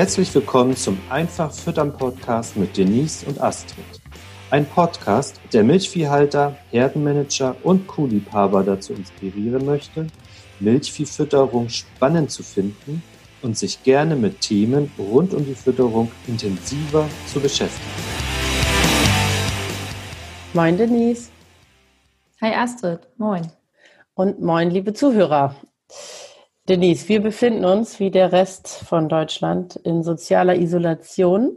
Herzlich willkommen zum Einfach Füttern Podcast mit Denise und Astrid. Ein Podcast, der Milchviehhalter, Herdenmanager und Kuhliebhaber dazu inspirieren möchte, Milchviehfütterung spannend zu finden und sich gerne mit Themen rund um die Fütterung intensiver zu beschäftigen. Moin Denise. Hi Astrid, moin. Und moin liebe Zuhörer. Denise, wir befinden uns wie der Rest von Deutschland in sozialer Isolation.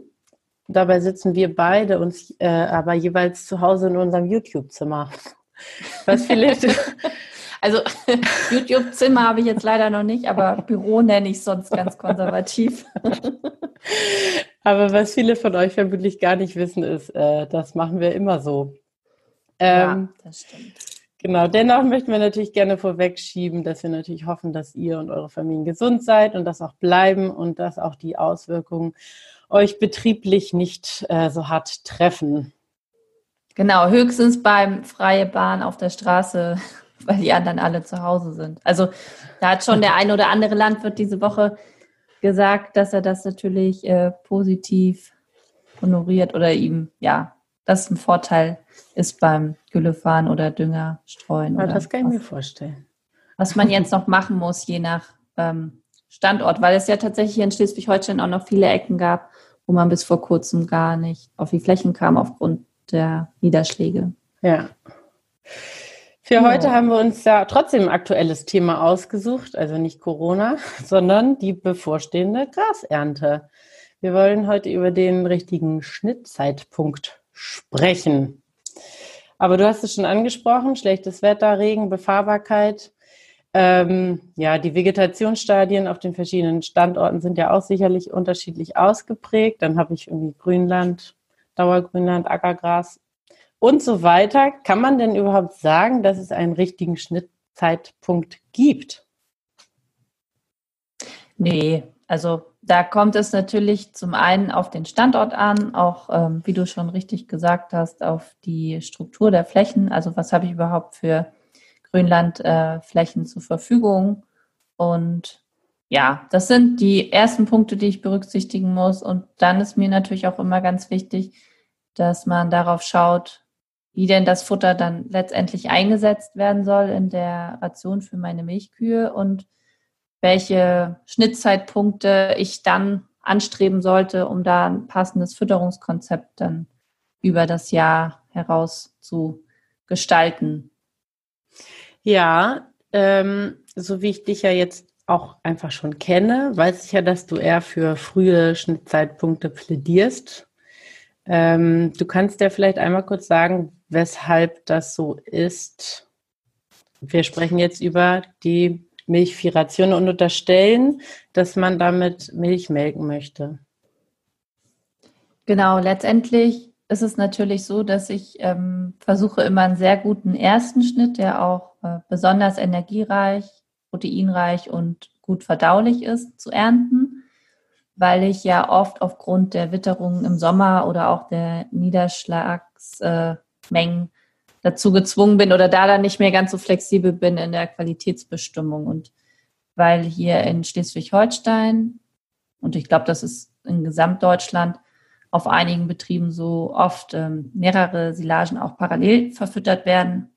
Dabei sitzen wir beide uns äh, aber jeweils zu Hause in unserem YouTube-Zimmer. Was vielleicht. also YouTube-Zimmer habe ich jetzt leider noch nicht, aber Büro nenne ich sonst ganz konservativ. aber was viele von euch vermutlich gar nicht wissen, ist, äh, das machen wir immer so. Ähm, ja, das stimmt. Genau, dennoch möchten wir natürlich gerne vorwegschieben, dass wir natürlich hoffen, dass ihr und eure Familien gesund seid und das auch bleiben und dass auch die Auswirkungen euch betrieblich nicht äh, so hart treffen. Genau, höchstens beim freie Bahn auf der Straße, weil die anderen alle zu Hause sind. Also da hat schon der eine oder andere Landwirt diese Woche gesagt, dass er das natürlich äh, positiv honoriert oder ihm ja das ein Vorteil ist beim Güllefahren oder Dünger streuen. Ja, das kann ich mir vorstellen. Was man jetzt noch machen muss, je nach ähm, Standort, weil es ja tatsächlich in Schleswig-Holstein auch noch viele Ecken gab, wo man bis vor kurzem gar nicht auf die Flächen kam aufgrund der Niederschläge. Ja. Für ja. heute haben wir uns ja trotzdem ein aktuelles Thema ausgesucht, also nicht Corona, sondern die bevorstehende Grasernte. Wir wollen heute über den richtigen Schnittzeitpunkt sprechen. Aber du hast es schon angesprochen, schlechtes Wetter, Regen, Befahrbarkeit. Ähm, ja, die Vegetationsstadien auf den verschiedenen Standorten sind ja auch sicherlich unterschiedlich ausgeprägt. Dann habe ich irgendwie Grünland, Dauergrünland, Ackergras und so weiter. Kann man denn überhaupt sagen, dass es einen richtigen Schnittzeitpunkt gibt? Nee, also da kommt es natürlich zum einen auf den Standort an, auch ähm, wie du schon richtig gesagt hast, auf die Struktur der Flächen. Also was habe ich überhaupt für Grünlandflächen äh, zur Verfügung? Und ja, das sind die ersten Punkte, die ich berücksichtigen muss. Und dann ist mir natürlich auch immer ganz wichtig, dass man darauf schaut, wie denn das Futter dann letztendlich eingesetzt werden soll in der Ration für meine Milchkühe und welche Schnittzeitpunkte ich dann anstreben sollte, um da ein passendes Fütterungskonzept dann über das Jahr heraus zu gestalten. Ja, ähm, so wie ich dich ja jetzt auch einfach schon kenne, weiß ich ja, dass du eher für frühe Schnittzeitpunkte plädierst. Ähm, du kannst ja vielleicht einmal kurz sagen, weshalb das so ist. Wir sprechen jetzt über die Milchviration und unterstellen, dass man damit Milch melken möchte. Genau, letztendlich ist es natürlich so, dass ich ähm, versuche immer einen sehr guten ersten Schnitt, der auch äh, besonders energiereich, proteinreich und gut verdaulich ist, zu ernten, weil ich ja oft aufgrund der Witterungen im Sommer oder auch der Niederschlagsmengen äh, dazu gezwungen bin oder da dann nicht mehr ganz so flexibel bin in der Qualitätsbestimmung. Und weil hier in Schleswig-Holstein, und ich glaube, das ist in Gesamtdeutschland, auf einigen Betrieben so oft ähm, mehrere Silagen auch parallel verfüttert werden,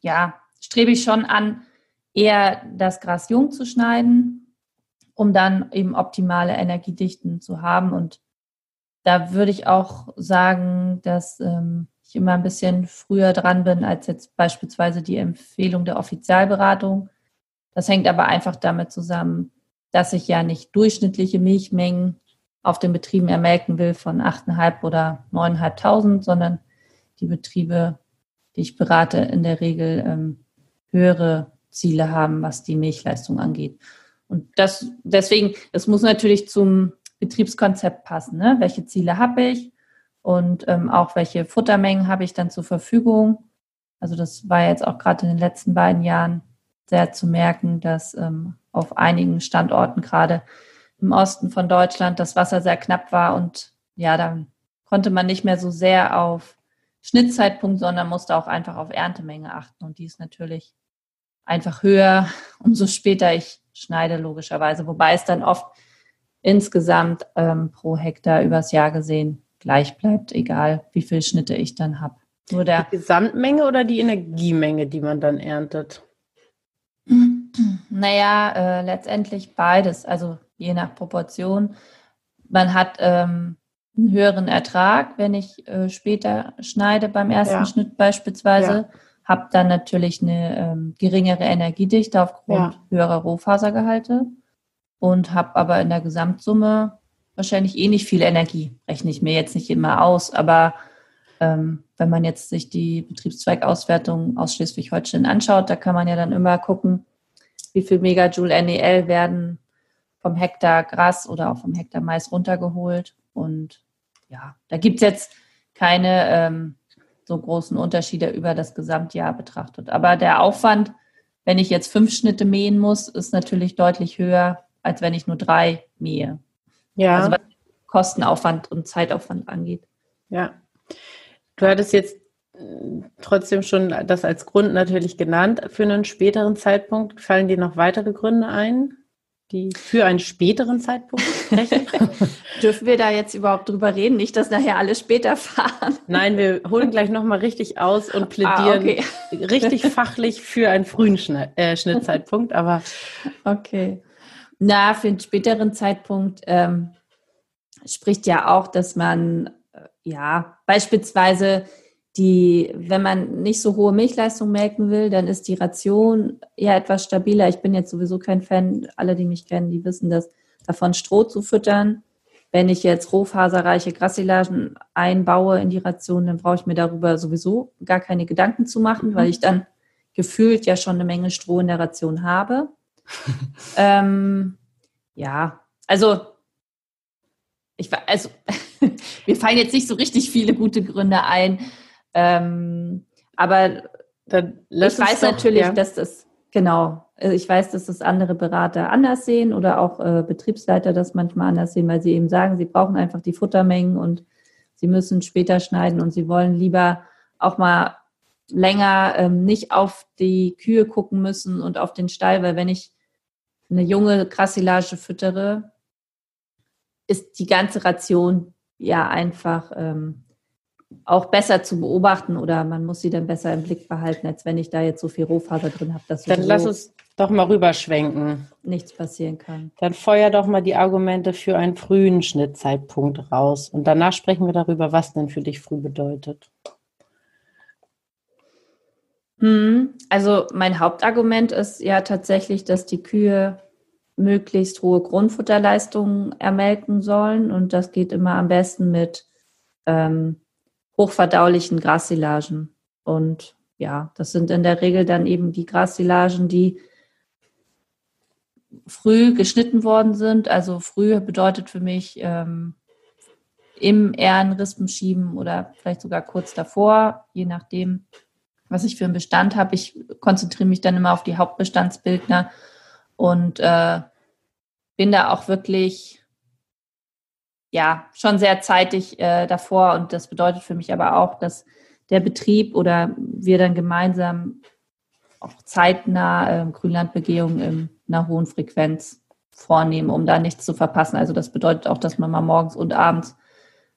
ja, strebe ich schon an, eher das Gras jung zu schneiden, um dann eben optimale Energiedichten zu haben. Und da würde ich auch sagen, dass ähm, ich immer ein bisschen früher dran bin als jetzt beispielsweise die Empfehlung der Offizialberatung. Das hängt aber einfach damit zusammen, dass ich ja nicht durchschnittliche Milchmengen auf den Betrieben ermelken will von 8.500 oder 9.500, sondern die Betriebe, die ich berate, in der Regel ähm, höhere Ziele haben, was die Milchleistung angeht. Und das deswegen, es muss natürlich zum Betriebskonzept passen. Ne? Welche Ziele habe ich? Und ähm, auch welche Futtermengen habe ich dann zur Verfügung. Also das war jetzt auch gerade in den letzten beiden Jahren sehr zu merken, dass ähm, auf einigen Standorten gerade im Osten von Deutschland das Wasser sehr knapp war und ja, dann konnte man nicht mehr so sehr auf Schnittzeitpunkt, sondern musste auch einfach auf Erntemenge achten und die ist natürlich einfach höher, umso später ich schneide logischerweise, wobei es dann oft insgesamt ähm, pro Hektar übers Jahr gesehen gleich bleibt, egal wie viele Schnitte ich dann habe. Nur der die Gesamtmenge oder die Energiemenge, die man dann erntet? Naja, äh, letztendlich beides, also je nach Proportion. Man hat ähm, einen höheren Ertrag, wenn ich äh, später schneide beim ersten ja. Schnitt beispielsweise. Ja. Habe dann natürlich eine ähm, geringere Energiedichte aufgrund ja. höherer Rohfasergehalte und habe aber in der Gesamtsumme wahrscheinlich eh nicht viel Energie. Rechne ich mir jetzt nicht immer aus, aber ähm, wenn man jetzt sich die Betriebszweigauswertung aus Schleswig-Holstein anschaut, da kann man ja dann immer gucken, wie viel Megajoule NEL werden vom Hektar Gras oder auch vom Hektar Mais runtergeholt. Und ja, da gibt es jetzt keine ähm, so großen Unterschiede über das Gesamtjahr betrachtet. Aber der Aufwand, wenn ich jetzt fünf Schnitte mähen muss, ist natürlich deutlich höher, als wenn ich nur drei mähe. Ja. Also was Kostenaufwand und Zeitaufwand angeht. Ja. Du hattest jetzt äh, trotzdem schon das als Grund natürlich genannt. Für einen späteren Zeitpunkt fallen dir noch weitere Gründe ein, die für einen späteren Zeitpunkt sprechen? Dürfen wir da jetzt überhaupt drüber reden? Nicht, dass nachher alle später fahren. Nein, wir holen gleich nochmal richtig aus und ah, plädieren ah, okay. richtig fachlich für einen frühen Schnitt, äh, Schnittzeitpunkt. Aber okay. Na, für einen späteren Zeitpunkt ähm, spricht ja auch, dass man äh, ja beispielsweise die, wenn man nicht so hohe Milchleistung melken will, dann ist die Ration ja etwas stabiler. Ich bin jetzt sowieso kein Fan, alle, die mich kennen, die wissen das, davon Stroh zu füttern. Wenn ich jetzt rohfaserreiche Grassilagen einbaue in die Ration, dann brauche ich mir darüber sowieso gar keine Gedanken zu machen, mhm. weil ich dann gefühlt ja schon eine Menge Stroh in der Ration habe. ähm, ja, also ich also mir fallen jetzt nicht so richtig viele gute Gründe ein, ähm, aber ich weiß doch, natürlich, ja. dass das genau, äh, ich weiß, dass das andere Berater anders sehen oder auch äh, Betriebsleiter das manchmal anders sehen, weil sie eben sagen, sie brauchen einfach die Futtermengen und sie müssen später schneiden und sie wollen lieber auch mal länger ähm, nicht auf die Kühe gucken müssen und auf den Stall, weil wenn ich eine junge Grassilage füttere, ist die ganze Ration ja einfach ähm, auch besser zu beobachten oder man muss sie dann besser im Blick behalten, als wenn ich da jetzt so viel Rohfaser drin habe. Dass dann lass uns doch mal rüberschwenken. Nichts passieren kann. Dann feuer doch mal die Argumente für einen frühen Schnittzeitpunkt raus. Und danach sprechen wir darüber, was denn für dich früh bedeutet. Hm, also mein Hauptargument ist ja tatsächlich, dass die Kühe möglichst hohe Grundfutterleistungen ermelken sollen. Und das geht immer am besten mit ähm, hochverdaulichen Grassilagen. Und ja, das sind in der Regel dann eben die Grassilagen, die früh geschnitten worden sind. Also früh bedeutet für mich ähm, im Ehrenrispen schieben oder vielleicht sogar kurz davor, je nachdem, was ich für einen Bestand habe. Ich konzentriere mich dann immer auf die Hauptbestandsbildner und äh, bin da auch wirklich ja schon sehr zeitig äh, davor. Und das bedeutet für mich aber auch, dass der Betrieb oder wir dann gemeinsam auch zeitnah äh, Grünlandbegehungen in einer hohen Frequenz vornehmen, um da nichts zu verpassen. Also das bedeutet auch, dass man mal morgens und abends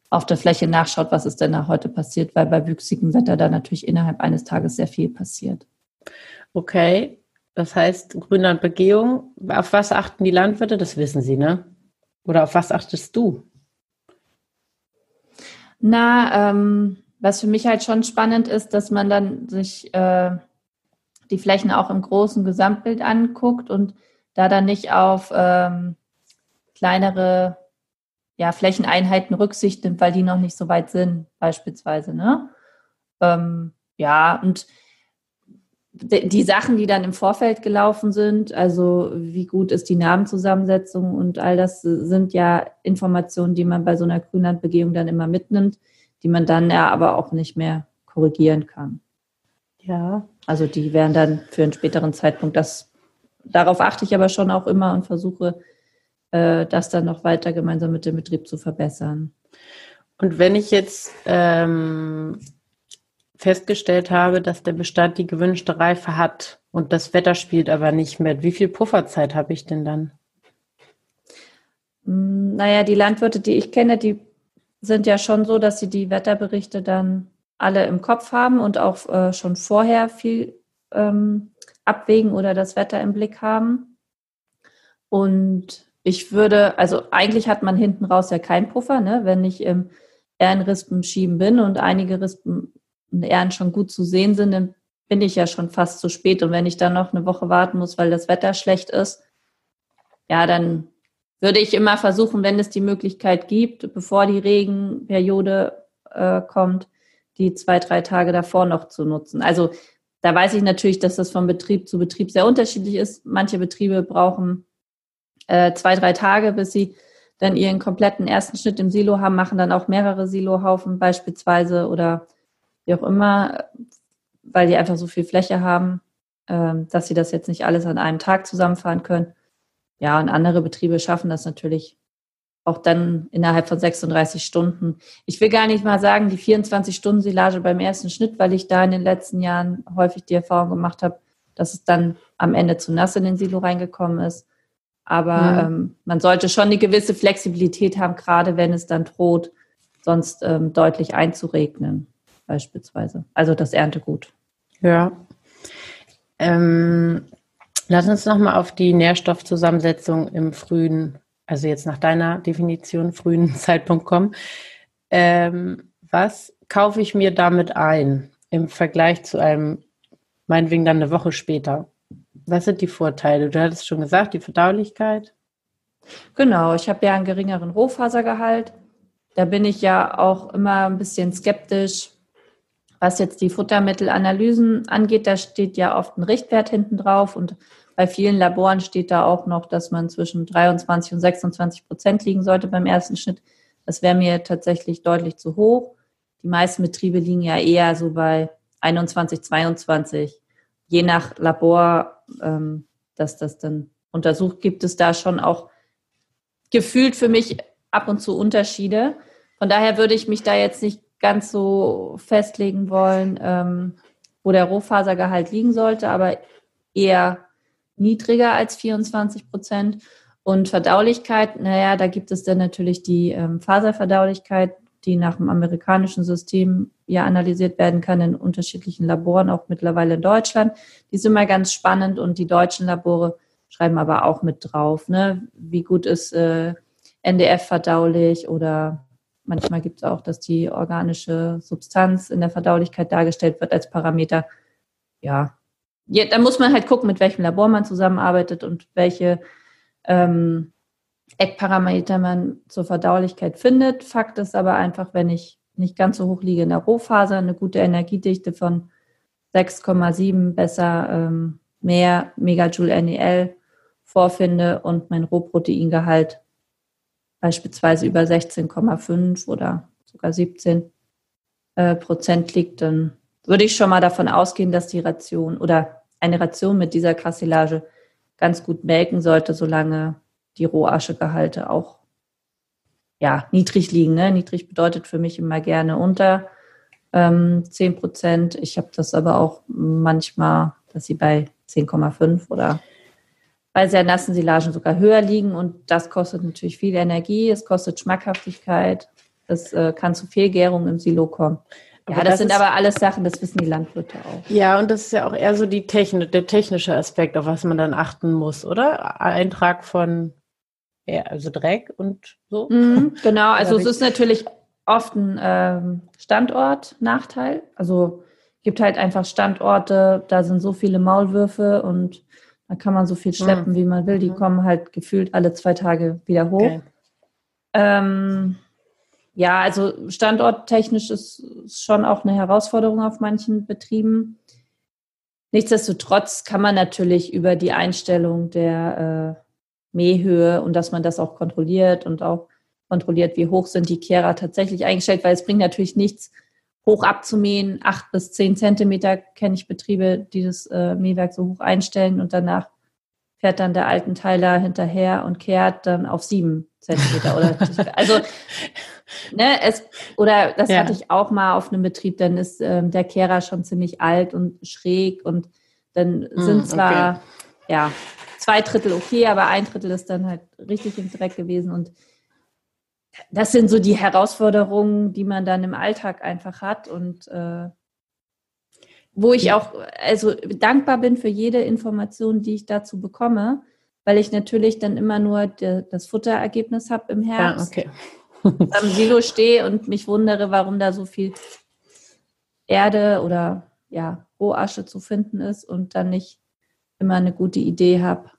auf der Fläche nachschaut, was ist denn da heute passiert, weil bei wüchsigem Wetter da natürlich innerhalb eines Tages sehr viel passiert. Okay, das heißt Grünlandbegehung. Auf was achten die Landwirte? Das wissen sie, ne? Oder auf was achtest du? Na, ähm, was für mich halt schon spannend ist, dass man dann sich äh, die Flächen auch im großen Gesamtbild anguckt und da dann nicht auf ähm, kleinere ja, Flächeneinheiten Rücksicht nimmt, weil die noch nicht so weit sind, beispielsweise. Ne? Ähm, ja, und die Sachen, die dann im Vorfeld gelaufen sind, also wie gut ist die Namenzusammensetzung und all das sind ja Informationen, die man bei so einer Grünlandbegehung dann immer mitnimmt, die man dann ja aber auch nicht mehr korrigieren kann. Ja. Also die wären dann für einen späteren Zeitpunkt. Das, darauf achte ich aber schon auch immer und versuche äh, das dann noch weiter gemeinsam mit dem Betrieb zu verbessern. Und wenn ich jetzt ähm, festgestellt habe, dass der Bestand die gewünschte Reife hat und das Wetter spielt aber nicht mit, wie viel Pufferzeit habe ich denn dann? Hm, naja, die Landwirte, die ich kenne, die sind ja schon so, dass sie die Wetterberichte dann alle im Kopf haben und auch äh, schon vorher viel ähm, abwägen oder das Wetter im Blick haben. Und ich würde, also eigentlich hat man hinten raus ja keinen Puffer, ne? wenn ich im Ehrenrispen schieben bin und einige Rispen und Ehren schon gut zu sehen sind, dann bin ich ja schon fast zu spät. Und wenn ich dann noch eine Woche warten muss, weil das Wetter schlecht ist, ja, dann würde ich immer versuchen, wenn es die Möglichkeit gibt, bevor die Regenperiode äh, kommt, die zwei, drei Tage davor noch zu nutzen. Also da weiß ich natürlich, dass das von Betrieb zu Betrieb sehr unterschiedlich ist. Manche Betriebe brauchen äh, zwei, drei Tage, bis sie dann ihren kompletten ersten Schnitt im Silo haben, machen dann auch mehrere Silohaufen beispielsweise oder wie auch immer, weil die einfach so viel Fläche haben, äh, dass sie das jetzt nicht alles an einem Tag zusammenfahren können. Ja, und andere Betriebe schaffen das natürlich auch dann innerhalb von 36 Stunden. Ich will gar nicht mal sagen, die 24-Stunden-Silage beim ersten Schnitt, weil ich da in den letzten Jahren häufig die Erfahrung gemacht habe, dass es dann am Ende zu nass in den Silo reingekommen ist. Aber mhm. ähm, man sollte schon eine gewisse Flexibilität haben, gerade wenn es dann droht, sonst ähm, deutlich einzuregnen, beispielsweise. Also das Erntegut. Ja. Ähm, lass uns nochmal auf die Nährstoffzusammensetzung im frühen also jetzt nach deiner Definition, frühen Zeitpunkt kommen. Ähm, was kaufe ich mir damit ein im Vergleich zu einem, meinetwegen dann eine Woche später? Was sind die Vorteile? Du hattest schon gesagt, die Verdaulichkeit. Genau, ich habe ja einen geringeren Rohfasergehalt. Da bin ich ja auch immer ein bisschen skeptisch, was jetzt die Futtermittelanalysen angeht. Da steht ja oft ein Richtwert hinten drauf und bei vielen Laboren steht da auch noch, dass man zwischen 23 und 26 Prozent liegen sollte beim ersten Schnitt. Das wäre mir tatsächlich deutlich zu hoch. Die meisten Betriebe liegen ja eher so bei 21, 22. Je nach Labor, ähm, dass das dann untersucht, gibt es da schon auch gefühlt für mich ab und zu Unterschiede. Von daher würde ich mich da jetzt nicht ganz so festlegen wollen, ähm, wo der Rohfasergehalt liegen sollte, aber eher niedriger als 24 Prozent. Und Verdaulichkeit, naja, da gibt es dann natürlich die ähm, Faserverdaulichkeit, die nach dem amerikanischen System ja analysiert werden kann in unterschiedlichen Laboren, auch mittlerweile in Deutschland. Die sind immer ganz spannend und die deutschen Labore schreiben aber auch mit drauf, ne? wie gut ist äh, NDF verdaulich oder manchmal gibt es auch, dass die organische Substanz in der Verdaulichkeit dargestellt wird als Parameter. Ja, ja, da muss man halt gucken, mit welchem Labor man zusammenarbeitet und welche ähm, Eckparameter man zur Verdaulichkeit findet. Fakt ist aber einfach, wenn ich nicht ganz so hoch liege in der Rohfaser, eine gute Energiedichte von 6,7 besser ähm, mehr Megajoule NEL vorfinde und mein Rohproteingehalt beispielsweise über 16,5 oder sogar 17 äh, Prozent liegt, dann würde ich schon mal davon ausgehen, dass die Ration oder eine Ration mit dieser Kassilage ganz gut melken sollte, solange die Rohaschegehalte auch ja, niedrig liegen. Ne? Niedrig bedeutet für mich immer gerne unter ähm, 10 Prozent. Ich habe das aber auch manchmal, dass sie bei 10,5 oder bei sehr nassen Silagen sogar höher liegen. Und das kostet natürlich viel Energie, es kostet Schmackhaftigkeit, es äh, kann zu Fehlgärung im Silo kommen. Ja, das, das, sind aber alles Sachen, das wissen die Landwirte auch. Ja, und das ist ja auch eher so die Technik, der technische Aspekt, auf was man dann achten muss, oder? Eintrag von ja, also Dreck und so. Mhm, genau, also es ist natürlich oft ein ähm, Standortnachteil. Also gibt halt einfach Standorte, da sind so viele Maulwürfe und da kann man so viel schleppen, mhm. wie man will. Die mhm. kommen halt gefühlt alle zwei Tage wieder hoch. Okay. Ähm, ja, also standorttechnisch ist, ist schon auch eine Herausforderung auf manchen Betrieben. Nichtsdestotrotz kann man natürlich über die Einstellung der äh, Mähhöhe und dass man das auch kontrolliert und auch kontrolliert, wie hoch sind die Kehrer tatsächlich eingestellt, weil es bringt natürlich nichts, hoch abzumähen. Acht bis zehn Zentimeter kenne ich Betriebe, die das äh, Mähwerk so hoch einstellen und danach fährt dann der alten Teiler hinterher und kehrt dann auf sieben Zentimeter oder also ne, es oder das ja. hatte ich auch mal auf einem Betrieb, dann ist ähm, der Kehrer schon ziemlich alt und schräg und dann mm, sind zwar okay. ja zwei Drittel okay, aber ein Drittel ist dann halt richtig im Dreck gewesen. Und das sind so die Herausforderungen, die man dann im Alltag einfach hat und äh, wo ich auch also dankbar bin für jede Information, die ich dazu bekomme, weil ich natürlich dann immer nur de, das Futterergebnis habe im Herbst. Ja, okay. am Silo stehe und mich wundere, warum da so viel Erde oder ja, Rohasche zu finden ist und dann nicht immer eine gute Idee habe,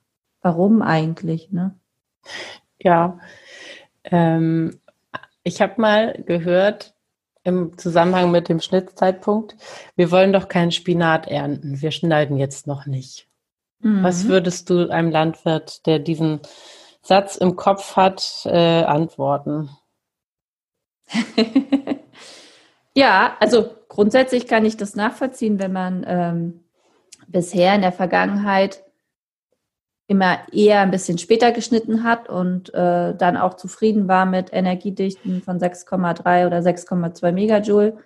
warum eigentlich, ne? Ja, ähm, ich habe mal gehört im Zusammenhang mit dem Schnittzeitpunkt, wir wollen doch keinen Spinat ernten, wir schneiden jetzt noch nicht. Mhm. Was würdest du einem Landwirt, der diesen Satz im Kopf hat, äh, antworten? ja, also grundsätzlich kann ich das nachvollziehen, wenn man ähm, bisher in der Vergangenheit immer eher ein bisschen später geschnitten hat und äh, dann auch zufrieden war mit Energiedichten von 6,3 oder 6,2 Megajoule,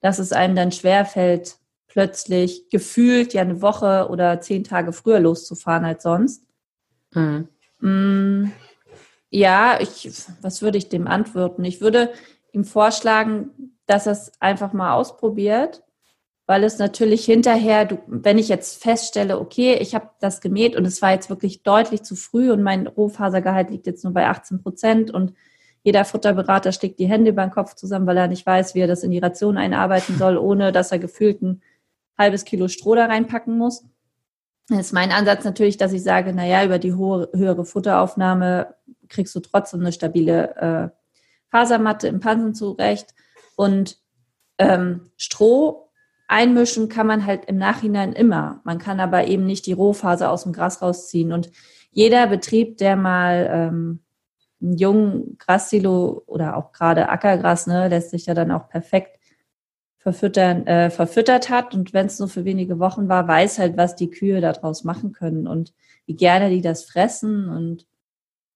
dass es einem dann schwerfällt, plötzlich gefühlt ja eine Woche oder zehn Tage früher loszufahren als sonst. Mhm. Mm, ja, ich, was würde ich dem antworten? Ich würde ihm vorschlagen, dass er es einfach mal ausprobiert weil es natürlich hinterher, du, wenn ich jetzt feststelle, okay, ich habe das gemäht und es war jetzt wirklich deutlich zu früh und mein Rohfasergehalt liegt jetzt nur bei 18 Prozent und jeder Futterberater steckt die Hände über den Kopf zusammen, weil er nicht weiß, wie er das in die Ration einarbeiten soll, ohne dass er gefühlt ein halbes Kilo Stroh da reinpacken muss. Das ist mein Ansatz natürlich, dass ich sage, naja, über die hohe, höhere Futteraufnahme kriegst du trotzdem eine stabile äh, Fasermatte im Pansen zurecht. Und ähm, Stroh einmischen kann man halt im Nachhinein immer. Man kann aber eben nicht die Rohphase aus dem Gras rausziehen. Und jeder Betrieb, der mal ähm, einen jungen Grassilo oder auch gerade Ackergras, ne, lässt sich ja dann auch perfekt verfüttern, äh, verfüttert hat. Und wenn es nur für wenige Wochen war, weiß halt, was die Kühe daraus machen können und wie gerne die das fressen und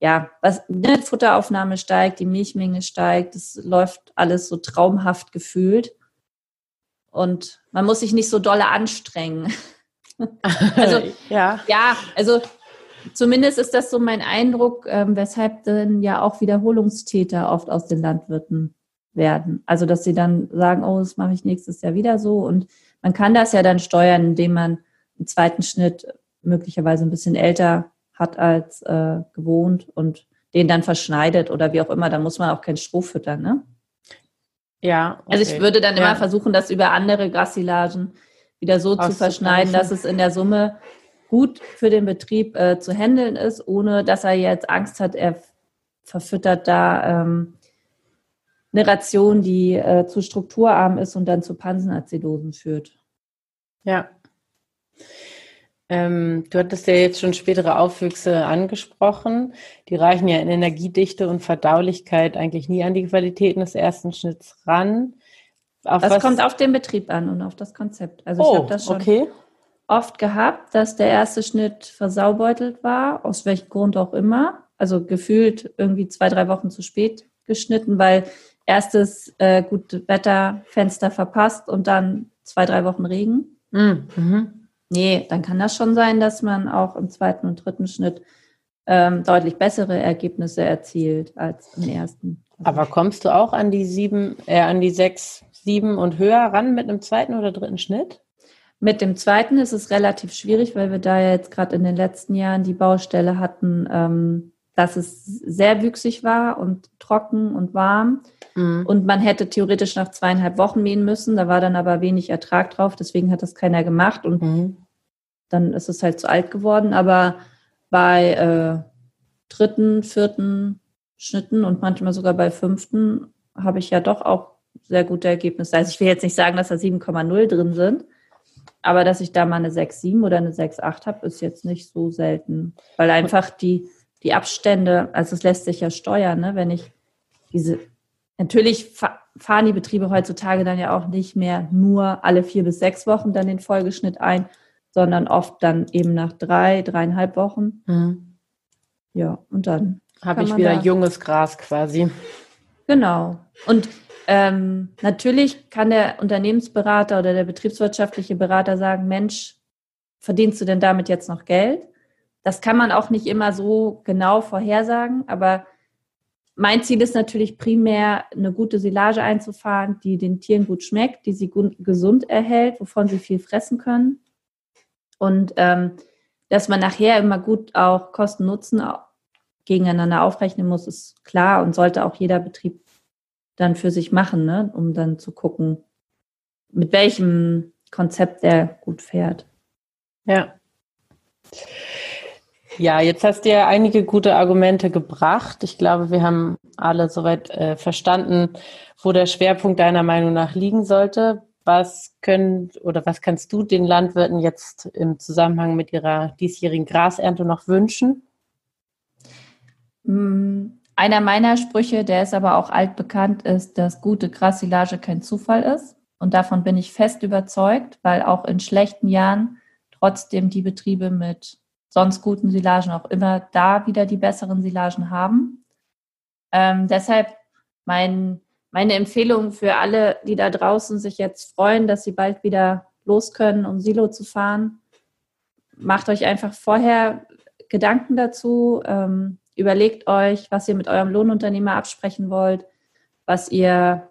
ja, was ne, Futteraufnahme steigt, die Milchmenge steigt, das läuft alles so traumhaft gefühlt. Und man muss sich nicht so dolle anstrengen. also, ja. ja, also zumindest ist das so mein Eindruck, ähm, weshalb dann ja auch Wiederholungstäter oft aus den Landwirten werden. Also, dass sie dann sagen, oh, das mache ich nächstes Jahr wieder so. Und man kann das ja dann steuern, indem man einen zweiten Schnitt möglicherweise ein bisschen älter hat als äh, gewohnt und den dann verschneidet oder wie auch immer. Da muss man auch kein Stroh füttern, ne? Ja. Okay. Also ich würde dann immer versuchen, das über andere Grassilagen wieder so zu verschneiden, dass es in der Summe gut für den Betrieb äh, zu handeln ist, ohne dass er jetzt Angst hat, er verfüttert da ähm, eine Ration, die äh, zu strukturarm ist und dann zu Pansenazidosen führt. Ja. Ähm, du hattest ja jetzt schon spätere Aufwüchse angesprochen. Die reichen ja in Energiedichte und Verdaulichkeit eigentlich nie an die Qualitäten des ersten Schnitts ran. Auf das kommt auf den Betrieb an und auf das Konzept. Also oh, ich habe das schon okay. oft gehabt, dass der erste Schnitt versaubeutelt war, aus welchem Grund auch immer. Also gefühlt irgendwie zwei, drei Wochen zu spät geschnitten, weil erstes äh, gute Wetterfenster verpasst und dann zwei, drei Wochen Regen. Mm, mhm. Nee, dann kann das schon sein, dass man auch im zweiten und dritten Schnitt ähm, deutlich bessere Ergebnisse erzielt als im ersten. Aber kommst du auch an die sieben, äh, an die sechs, sieben und höher ran mit einem zweiten oder dritten Schnitt? Mit dem zweiten ist es relativ schwierig, weil wir da ja jetzt gerade in den letzten Jahren die Baustelle hatten, ähm, dass es sehr wüchsig war und trocken und warm. Mhm. Und man hätte theoretisch nach zweieinhalb Wochen mähen müssen. Da war dann aber wenig Ertrag drauf, deswegen hat das keiner gemacht. Und mhm. dann ist es halt zu alt geworden. Aber bei äh, dritten, vierten Schnitten und manchmal sogar bei fünften habe ich ja doch auch sehr gute Ergebnisse. Also ich will jetzt nicht sagen, dass da 7,0 drin sind, aber dass ich da mal eine 6,7 oder eine 6,8 habe, ist jetzt nicht so selten, weil einfach die die Abstände, also es lässt sich ja steuern, ne? wenn ich diese, natürlich fahren die Betriebe heutzutage dann ja auch nicht mehr nur alle vier bis sechs Wochen dann den Folgeschnitt ein, sondern oft dann eben nach drei, dreieinhalb Wochen. Mhm. Ja, und dann habe ich wieder junges Gras quasi. Genau. Und ähm, natürlich kann der Unternehmensberater oder der betriebswirtschaftliche Berater sagen, Mensch, verdienst du denn damit jetzt noch Geld? Das kann man auch nicht immer so genau vorhersagen, aber mein Ziel ist natürlich primär, eine gute Silage einzufahren, die den Tieren gut schmeckt, die sie gesund erhält, wovon sie viel fressen können. Und ähm, dass man nachher immer gut auch Kosten-Nutzen gegeneinander aufrechnen muss, ist klar und sollte auch jeder Betrieb dann für sich machen, ne? um dann zu gucken, mit welchem Konzept der gut fährt. Ja. Ja, jetzt hast du ja einige gute Argumente gebracht. Ich glaube, wir haben alle soweit äh, verstanden, wo der Schwerpunkt deiner Meinung nach liegen sollte. Was können oder was kannst du den Landwirten jetzt im Zusammenhang mit ihrer diesjährigen Grasernte noch wünschen? Mm, einer meiner Sprüche, der ist aber auch altbekannt, ist, dass gute Grassilage kein Zufall ist. Und davon bin ich fest überzeugt, weil auch in schlechten Jahren trotzdem die Betriebe mit sonst guten Silagen auch immer da wieder die besseren Silagen haben. Ähm, deshalb mein, meine Empfehlung für alle, die da draußen sich jetzt freuen, dass sie bald wieder los können, um Silo zu fahren. Macht euch einfach vorher Gedanken dazu. Ähm, überlegt euch, was ihr mit eurem Lohnunternehmer absprechen wollt, was ihr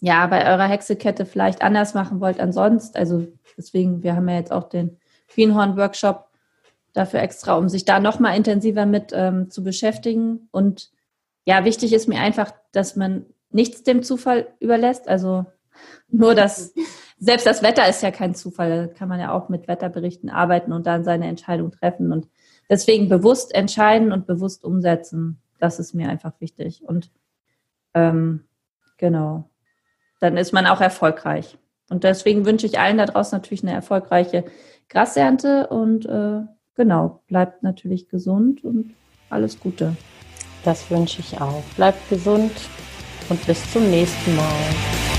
ja bei eurer Hexekette vielleicht anders machen wollt ansonsten. Also deswegen, wir haben ja jetzt auch den Greenhorn-Workshop dafür extra, um sich da nochmal intensiver mit ähm, zu beschäftigen. Und ja, wichtig ist mir einfach, dass man nichts dem Zufall überlässt. Also nur das, selbst das Wetter ist ja kein Zufall. Da kann man ja auch mit Wetterberichten arbeiten und dann seine Entscheidung treffen. Und deswegen bewusst entscheiden und bewusst umsetzen. Das ist mir einfach wichtig. Und ähm, genau, dann ist man auch erfolgreich. Und deswegen wünsche ich allen da draußen natürlich eine erfolgreiche Grasernte und äh, genau, bleibt natürlich gesund und alles Gute. Das wünsche ich auch. Bleibt gesund und bis zum nächsten Mal.